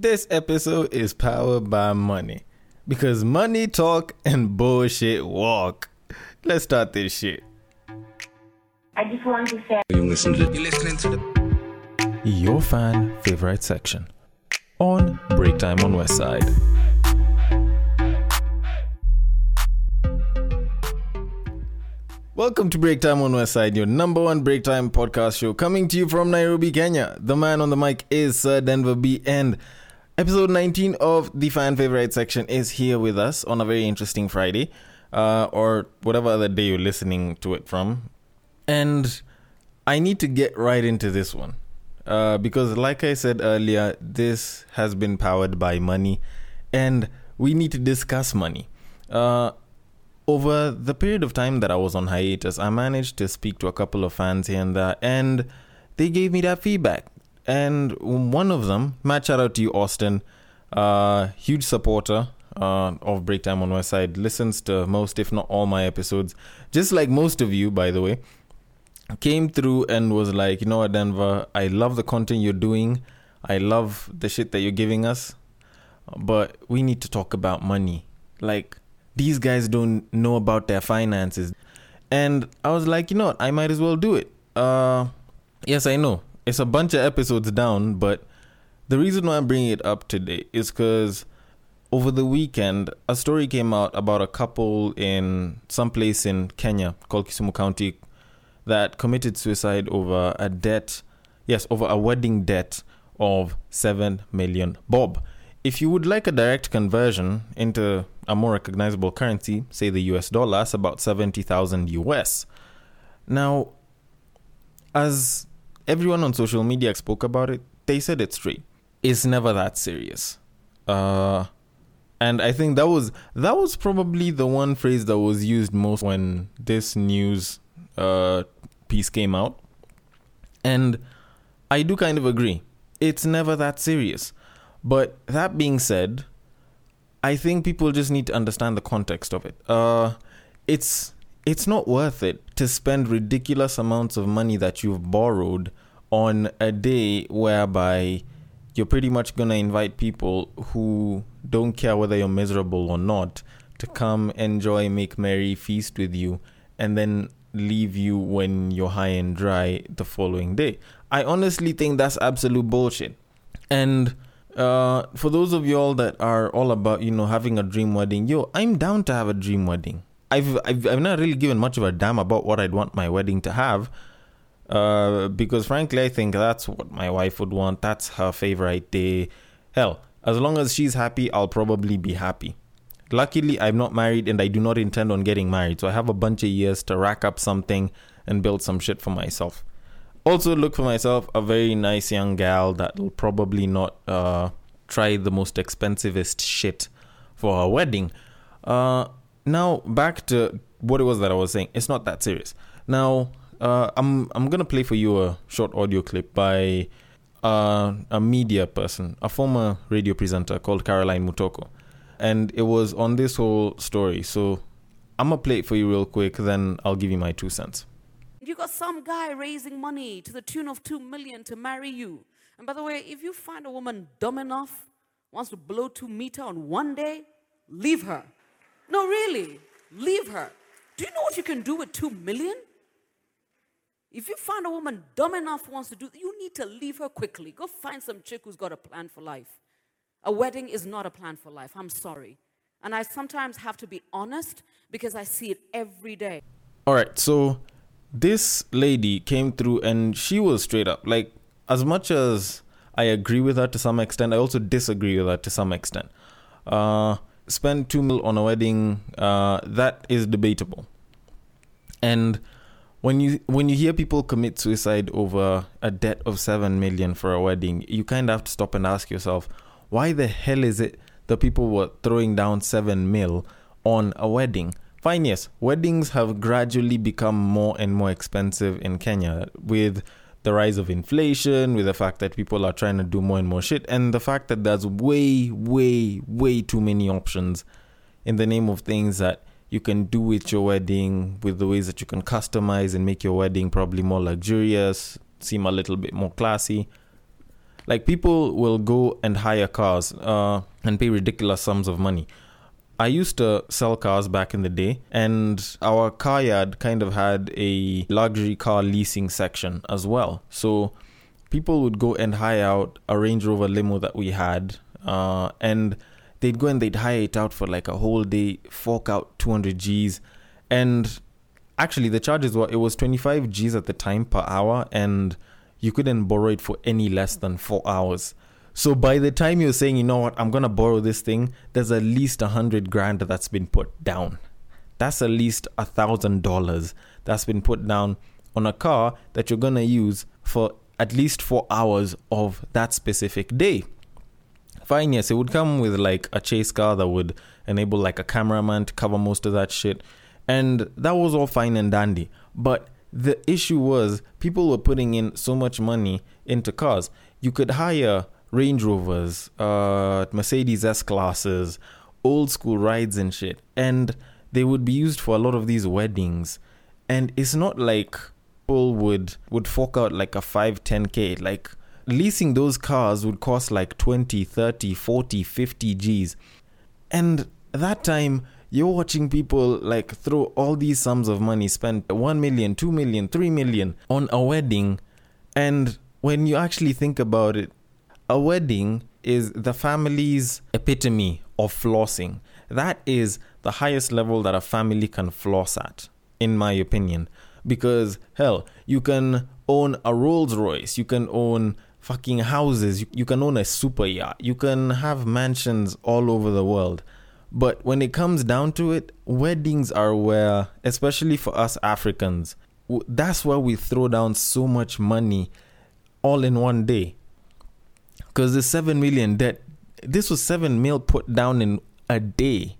This episode is powered by money. Because money talk and bullshit walk. Let's start this shit. I just wanted to say You listen to you listening to the Your fan favorite section on Break Time on West Side. Welcome to Break Time on West Side, your number one break time podcast show, coming to you from Nairobi, Kenya. The man on the mic is Sir Denver B, and episode 19 of the fan favorite section is here with us on a very interesting Friday, uh, or whatever other day you're listening to it from. And I need to get right into this one. Uh, because, like I said earlier, this has been powered by money, and we need to discuss money. Uh, over the period of time that I was on hiatus, I managed to speak to a couple of fans here and there, and they gave me that feedback. And one of them, mad shout out to you, Austin, uh, huge supporter uh, of Break Time on my Side, listens to most, if not all, my episodes, just like most of you, by the way came through and was like, you know what, Denver, I love the content you're doing. I love the shit that you're giving us. But we need to talk about money. Like, these guys don't know about their finances. And I was like, you know what, I might as well do it. Uh, yes, I know. It's a bunch of episodes down, but the reason why I'm bringing it up today is because over the weekend, a story came out about a couple in some place in Kenya called Kisumu County that committed suicide over a debt, yes, over a wedding debt of 7 million bob. If you would like a direct conversion into a more recognizable currency, say the US dollar, that's about 70,000 US. Now, as everyone on social media spoke about it, they said it's straight. It's never that serious. Uh, and I think that was that was probably the one phrase that was used most when this news uh, piece came out. And I do kind of agree. It's never that serious. But that being said, I think people just need to understand the context of it. Uh, it's it's not worth it to spend ridiculous amounts of money that you've borrowed on a day whereby you're pretty much going to invite people who don't care whether you're miserable or not to come enjoy, make merry, feast with you, and then leave you when you're high and dry the following day. I honestly think that's absolute bullshit. And uh, for those of y'all that are all about, you know, having a dream wedding, yo, I'm down to have a dream wedding. I've, I've, I've not really given much of a damn about what I'd want my wedding to have. Uh, because frankly, I think that's what my wife would want. That's her favorite day. Hell, as long as she's happy, I'll probably be happy. Luckily, I'm not married and I do not intend on getting married, so I have a bunch of years to rack up something and build some shit for myself. Also, look for myself a very nice young gal that will probably not uh, try the most expensivest shit for her wedding. Uh, now, back to what it was that I was saying. It's not that serious. Now, uh, I'm I'm gonna play for you a short audio clip by uh, a media person, a former radio presenter called Caroline Mutoko and it was on this whole story. So I'm gonna play it for you real quick, then I'll give you my two cents. You got some guy raising money to the tune of two million to marry you. And by the way, if you find a woman dumb enough, wants to blow two meter on one day, leave her. No, really, leave her. Do you know what you can do with two million? If you find a woman dumb enough wants to do, you need to leave her quickly. Go find some chick who's got a plan for life. A wedding is not a plan for life. I'm sorry. And I sometimes have to be honest because I see it every day. All right, so this lady came through and she was straight up. Like, as much as I agree with her to some extent, I also disagree with her to some extent. Uh, spend two mil on a wedding, uh, that is debatable. And when you when you hear people commit suicide over a debt of seven million for a wedding, you kind of have to stop and ask yourself, why the hell is it the people were throwing down seven mil on a wedding? Fine, yes, weddings have gradually become more and more expensive in Kenya with the rise of inflation, with the fact that people are trying to do more and more shit, and the fact that there's way, way, way too many options in the name of things that you can do with your wedding, with the ways that you can customize and make your wedding probably more luxurious, seem a little bit more classy. Like people will go and hire cars uh, and pay ridiculous sums of money. I used to sell cars back in the day, and our car yard kind of had a luxury car leasing section as well. So people would go and hire out a Range Rover limo that we had, uh, and they'd go and they'd hire it out for like a whole day, fork out 200 G's, and actually the charges were it was 25 G's at the time per hour, and you couldn't borrow it for any less than four hours. So by the time you're saying, you know what, I'm gonna borrow this thing, there's at least a hundred grand that's been put down. That's at least a thousand dollars that's been put down on a car that you're gonna use for at least four hours of that specific day. Fine, yes, it would come with like a chase car that would enable like a cameraman to cover most of that shit. And that was all fine and dandy. But the issue was people were putting in so much money into cars. You could hire Range Rovers, uh, Mercedes S classes, old school rides and shit. And they would be used for a lot of these weddings. And it's not like people would would fork out like a 5 10k like leasing those cars would cost like 20 30 40 50 g's and that time you're watching people like throw all these sums of money spend 1 million 2 million 3 million on a wedding and when you actually think about it a wedding is the family's epitome of flossing. That is the highest level that a family can floss at, in my opinion. Because, hell, you can own a Rolls Royce, you can own fucking houses, you, can own a super yacht, you can have mansions all over the world. But when it comes down to it, weddings are where, especially for us Africans, that's where we throw down so much money all in one day because the seven million debt, this was seven mil put down in a day.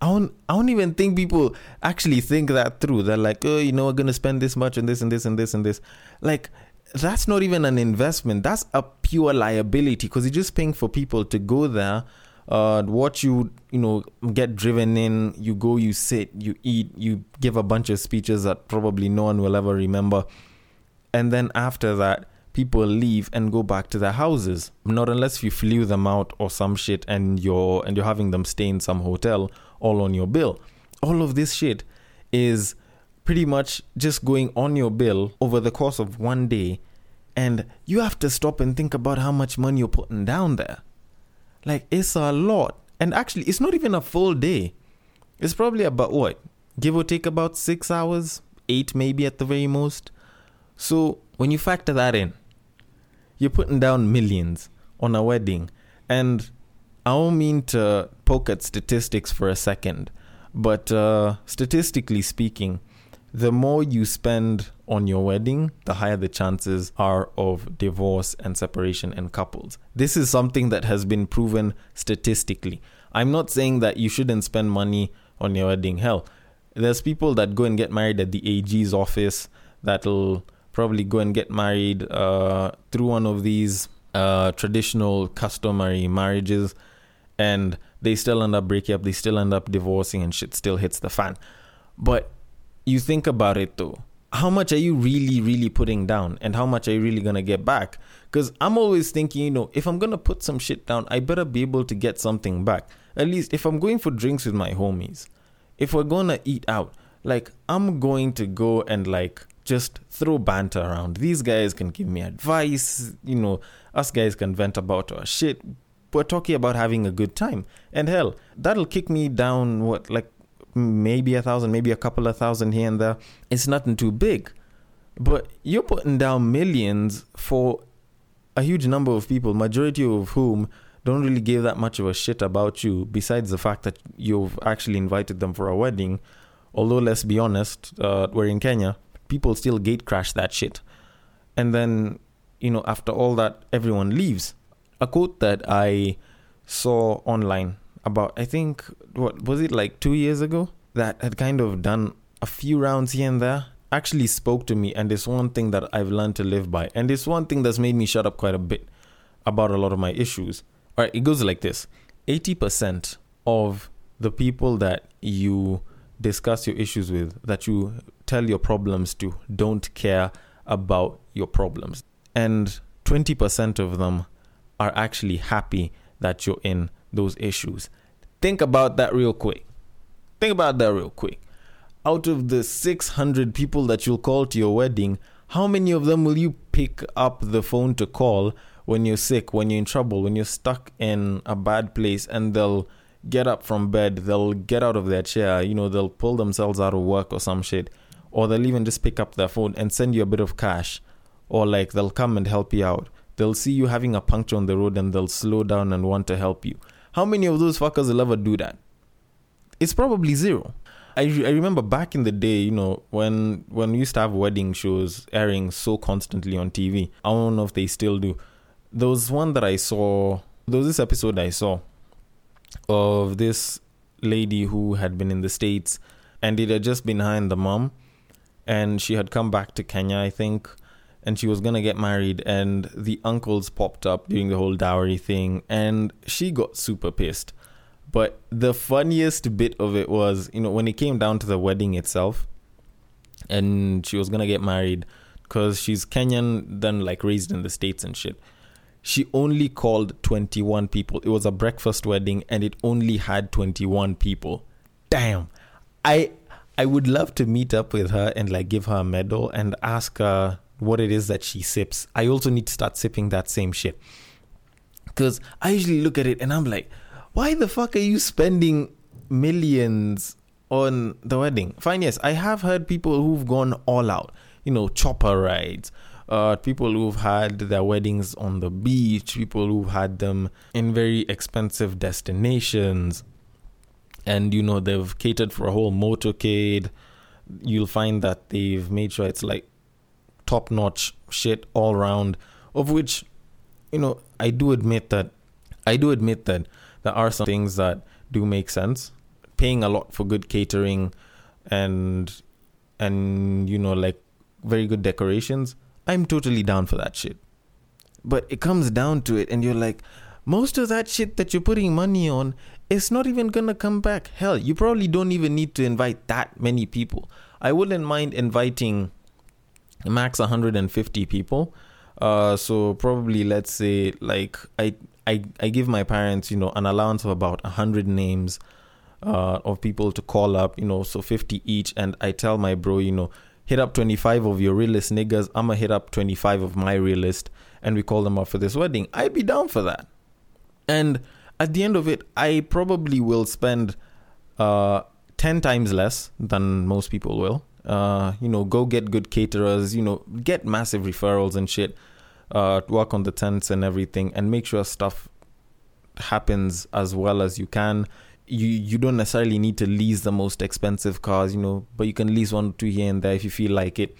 I don't, I don't even think people actually think that through. They're like, oh, you know, we're gonna spend this much and this and this and this and this. Like, that's not even an investment. That's a pure liability because you're just paying for people to go there, uh, watch you, you know, get driven in. You go, you sit, you eat, you give a bunch of speeches that probably no one will ever remember, and then after that, people leave and go back to their houses. Not unless you flew them out or some shit and you're and you're having them stay in some hotel all on your bill. All of this shit is pretty much just going on your bill over the course of one day and you have to stop and think about how much money you're putting down there. Like it's a lot. And actually it's not even a full day. It's probably about what? Give or take about 6 hours, 8 maybe at the very most. So when you factor that in, you're putting down millions on a wedding. And I don't mean to poke at statistics for a second, but uh, statistically speaking, the more you spend on your wedding, the higher the chances are of divorce and separation in couples. This is something that has been proven statistically. I'm not saying that you shouldn't spend money on your wedding. Hell, there's people that go and get married at the AG's office that'll probably go and get married uh, through one of these uh, traditional customary marriages and they still end up breaking up, they still end up divorcing, and shit still hits the fan. But you think about it though. How much are you really, really putting down, and how much are you really gonna get back? Because I'm always thinking, you know, if I'm gonna put some shit down, I better be able to get something back. At least if I'm going for drinks with my homies, if we're gonna eat out, like I'm going to go and like just throw banter around. These guys can give me advice, you know, us guys can vent about our shit. We're talking about having a good time. And hell, that'll kick me down, what, like maybe a thousand, maybe a couple of thousand here and there. It's nothing too big. But you're putting down millions for a huge number of people, majority of whom don't really give that much of a shit about you, besides the fact that you've actually invited them for a wedding. Although, let's be honest, uh, we're in Kenya people still gate crash that shit. And then, you know, after all that, everyone leaves. A quote that I saw online about, I think, what was it like two years ago, that had kind of done a few rounds here and there, actually spoke to me. And it's one thing that I've learned to live by. And it's one thing that's made me shut up quite a bit about a lot of my issues. All right, it goes like this 80% of the people that you discuss your issues with, that you tell your problems to, don't care about your problems. And 20% of them are actually happy that you're in those issues. Think about that real quick. Think about that real quick. Out of the 600 people that you'll call to your wedding, how many of them will you pick up the phone to call when you're sick, when you're in trouble, when you're stuck in a bad place, and they'll get up from bed, they'll get out of their chair, you know, they'll pull themselves out of work or some shit, or they'll even just pick up their phone and send you a bit of cash, or like they'll come and help you out. They'll see you having a puncture on the road and they'll slow down and want to help you. How many of those fuckers will ever do that? It's probably zero. I, I remember back in the day, you know, when when we used to have wedding shows airing so constantly on TV. I don't know if they still do. There was one that I saw. There was this episode I saw of this lady who had been in the states, and it had just been her and the mom, and she had come back to Kenya, I think, and she was gonna get married, and the uncles popped up during the whole dowry thing, and she got super pissed but the funniest bit of it was, you know, when it came down to the wedding itself, and she was gonna get married because she's Kenyan, then like raised in the States and shit. She only called 21 people. It was a breakfast wedding and it only had 21 people. Damn. I I would love to meet up with her and like give her a medal and ask her what it is that she sips. I also need to start sipping that same shit. Cuz I usually look at it and I'm like, why the fuck are you spending millions on the wedding? Fine, yes, I have heard people who've gone all out, you know, chopper rides, uh, people who've had their weddings on the beach, people who've had them in very expensive destinations, and you know, they've catered for a whole motorcade. You'll find that they've made sure it's like top notch shit all around, of which, you know, I do admit that, I do admit that there are some things that do make sense. Paying a lot for good catering and and you know like very good decorations, I'm totally down for that shit. But it comes down to it and you're like most of that shit that you're putting money on is not even gonna come back. Hell, you probably don't even need to invite that many people. I wouldn't mind inviting max 150 people. Uh, so probably let's say like I I, I give my parents, you know, an allowance of about 100 names uh, of people to call up, you know, so 50 each. And I tell my bro, you know, hit up 25 of your realist niggas. I'm going to hit up 25 of my realist. And we call them up for this wedding. I'd be down for that. And at the end of it, I probably will spend uh, 10 times less than most people will. Uh, you know, go get good caterers, you know, get massive referrals and shit uh, work on the tents and everything, and make sure stuff happens as well as you can. You you don't necessarily need to lease the most expensive cars, you know, but you can lease one or two here and there if you feel like it,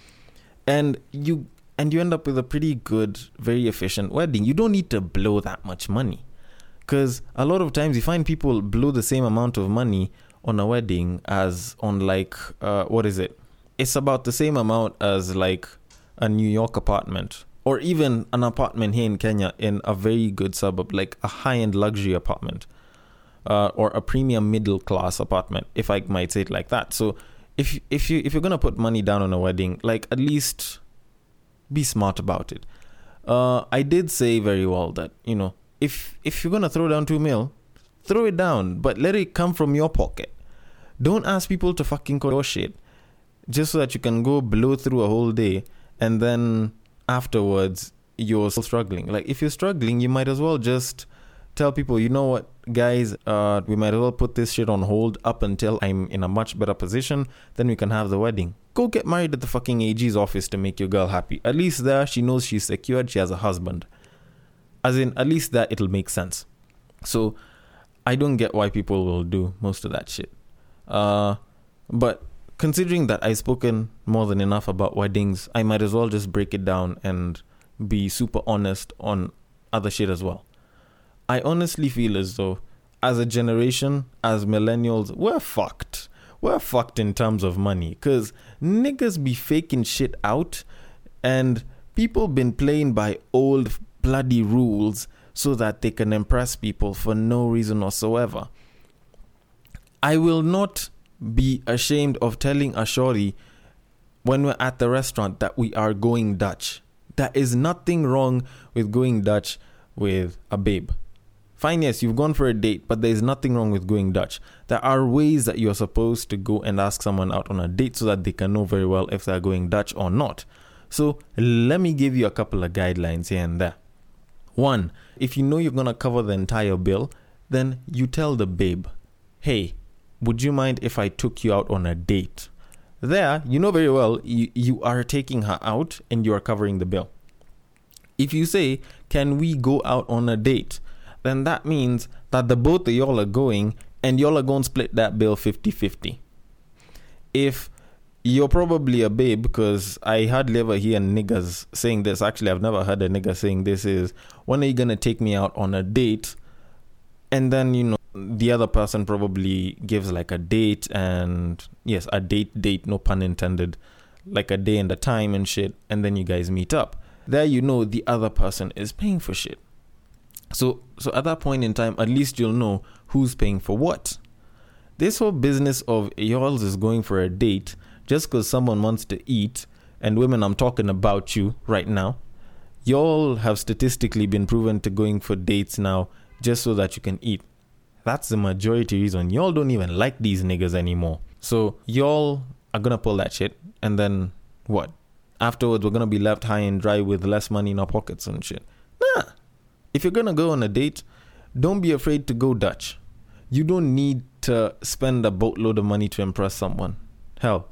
and you and you end up with a pretty good, very efficient wedding. You don't need to blow that much money, because a lot of times you find people blow the same amount of money on a wedding as on like uh, what is it? It's about the same amount as like a New York apartment or even an apartment here in Kenya in a very good suburb, like a high end luxury apartment uh, or a premium middle class apartment, if I might say it like that. So if if you if you're gonna put money down on a wedding, like at least be smart about it. Uh, I did say very well that you know if if you're gonna throw down two mil, throw it down, but let it come from your pocket. Don't ask people to fucking call your shit just so that you can go blow through a whole day and then afterwards you're still struggling. Like if you're struggling, you might as well just tell people, you know what, guys, uh, we might as well put this shit on hold up until I'm in a much better position. Then we can have the wedding. Go get married at the fucking AG's office to make your girl happy. At least there, she knows she's secured. She has a husband. As in, at least that it'll make sense. So, I don't get why people will do most of that shit. Uh, but considering that I've spoken more than enough about weddings, I might as well just break it down and be super honest on other shit as well. I honestly feel as though, as a generation, as millennials, we're fucked. We're fucked in terms of money because niggas be faking shit out and people been playing by old bloody rules so that they can impress people for no reason whatsoever. I will not be ashamed of telling a shorty when we're at the restaurant that we are going Dutch There is nothing wrong with going Dutch with a babe. Fine, yes, you've gone for a date, but there's nothing wrong with going Dutch. There are ways that you're supposed to go and ask someone out on a date so that they can know very well if they're going Dutch or not. So let me give you a couple of guidelines here and there. One, if you know you're going to cover the entire bill, then you tell the babe, hey, would you mind if I took you out on a date? There, you know very well you, you are taking her out and you are covering the bill. If you say, can we go out on a date? Then that means that the both of y'all are going and y'all are going to split that bill 50 50. If you're probably a babe because I hardly ever hear niggas saying this. Actually, I've never heard a nigga saying this is when are you gonna take me out on a date? And then, you know, the other person probably gives like a date and yes, a date date, no pun intended, like a day and a time and shit, and then you guys meet up. There you know the other person is paying for shit. So so at that point in time, at least you'll know who's paying for what. This whole business of y'all is going for a date just because someone wants to eat, and women, I'm talking about you right now, y'all have statistically been proven to going for dates now just so that you can eat. That's the majority reason. Y'all don't even like these niggas anymore. So y'all are gonna pull that shit, and then what? Afterwards, we're gonna be left high and dry with less money in our pockets and shit. Nah. If you're gonna go on a date, don't be afraid to go Dutch. You don't need to spend a boatload of money to impress someone. Hell,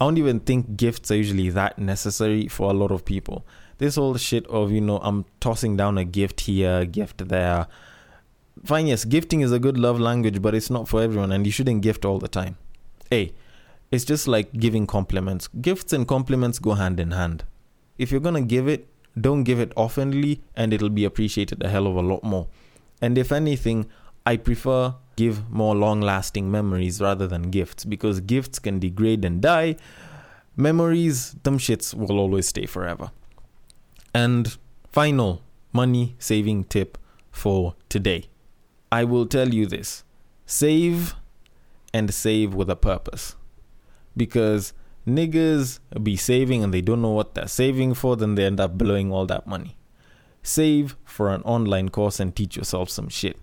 I don't even think gifts are usually that necessary for a lot of people. This whole shit of, you know, I'm tossing down a gift here, a gift there. Fine, yes, gifting is a good love language, but it's not for everyone, and you shouldn't gift all the time. Hey, it's just like giving compliments. Gifts and compliments go hand in hand. If you're gonna give it, don't give it oftenly, and it'll be appreciated a hell of a lot more. And if anything, I prefer give more long lasting memories rather than gifts because gifts can degrade and die. Memories, them shits will always stay forever. And final money saving tip for today. I will tell you this save and save with a purpose. Because niggas be saving and they don't know what they're saving for, then they end up blowing all that money. Save for an online course and teach yourself some shit.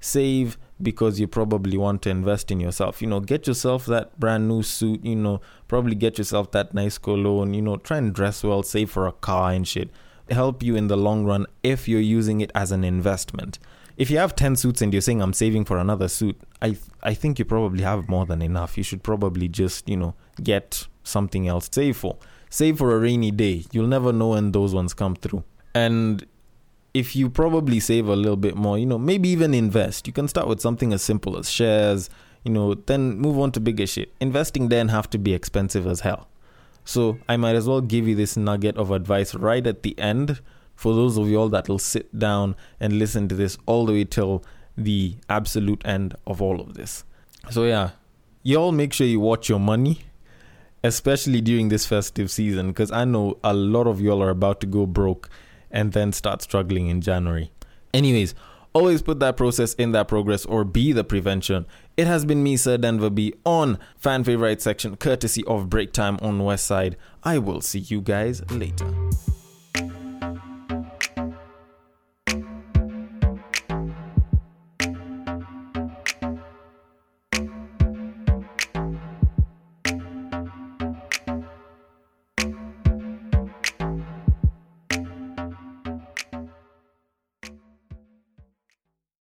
Save because you probably want to invest in yourself. You know, get yourself that brand new suit, you know, probably get yourself that nice cologne, you know, try and dress well, save for a car and shit. Help you in the long run if you're using it as an investment. If you have 10 suits and you're saying I'm saving for another suit, I I think you probably have more than enough. You should probably just, you know, get something else save for. Save for a rainy day. You'll never know when those ones come through. And if you probably save a little bit more, you know, maybe even invest. You can start with something as simple as shares, you know, then move on to bigger shit. Investing then have to be expensive as hell. So I might as well give you this nugget of advice right at the end for those of y'all that'll sit down and listen to this all the way till the absolute end of all of this. So yeah, y'all make sure you watch your money, especially during this festive season, because I know a lot of y'all are about to go broke and then start struggling in January. Anyways, always put that process in that progress or be the prevention. It has been me, Sir Denver B, on fan favorite section, courtesy of Break Time on West Side. I will see you guys later.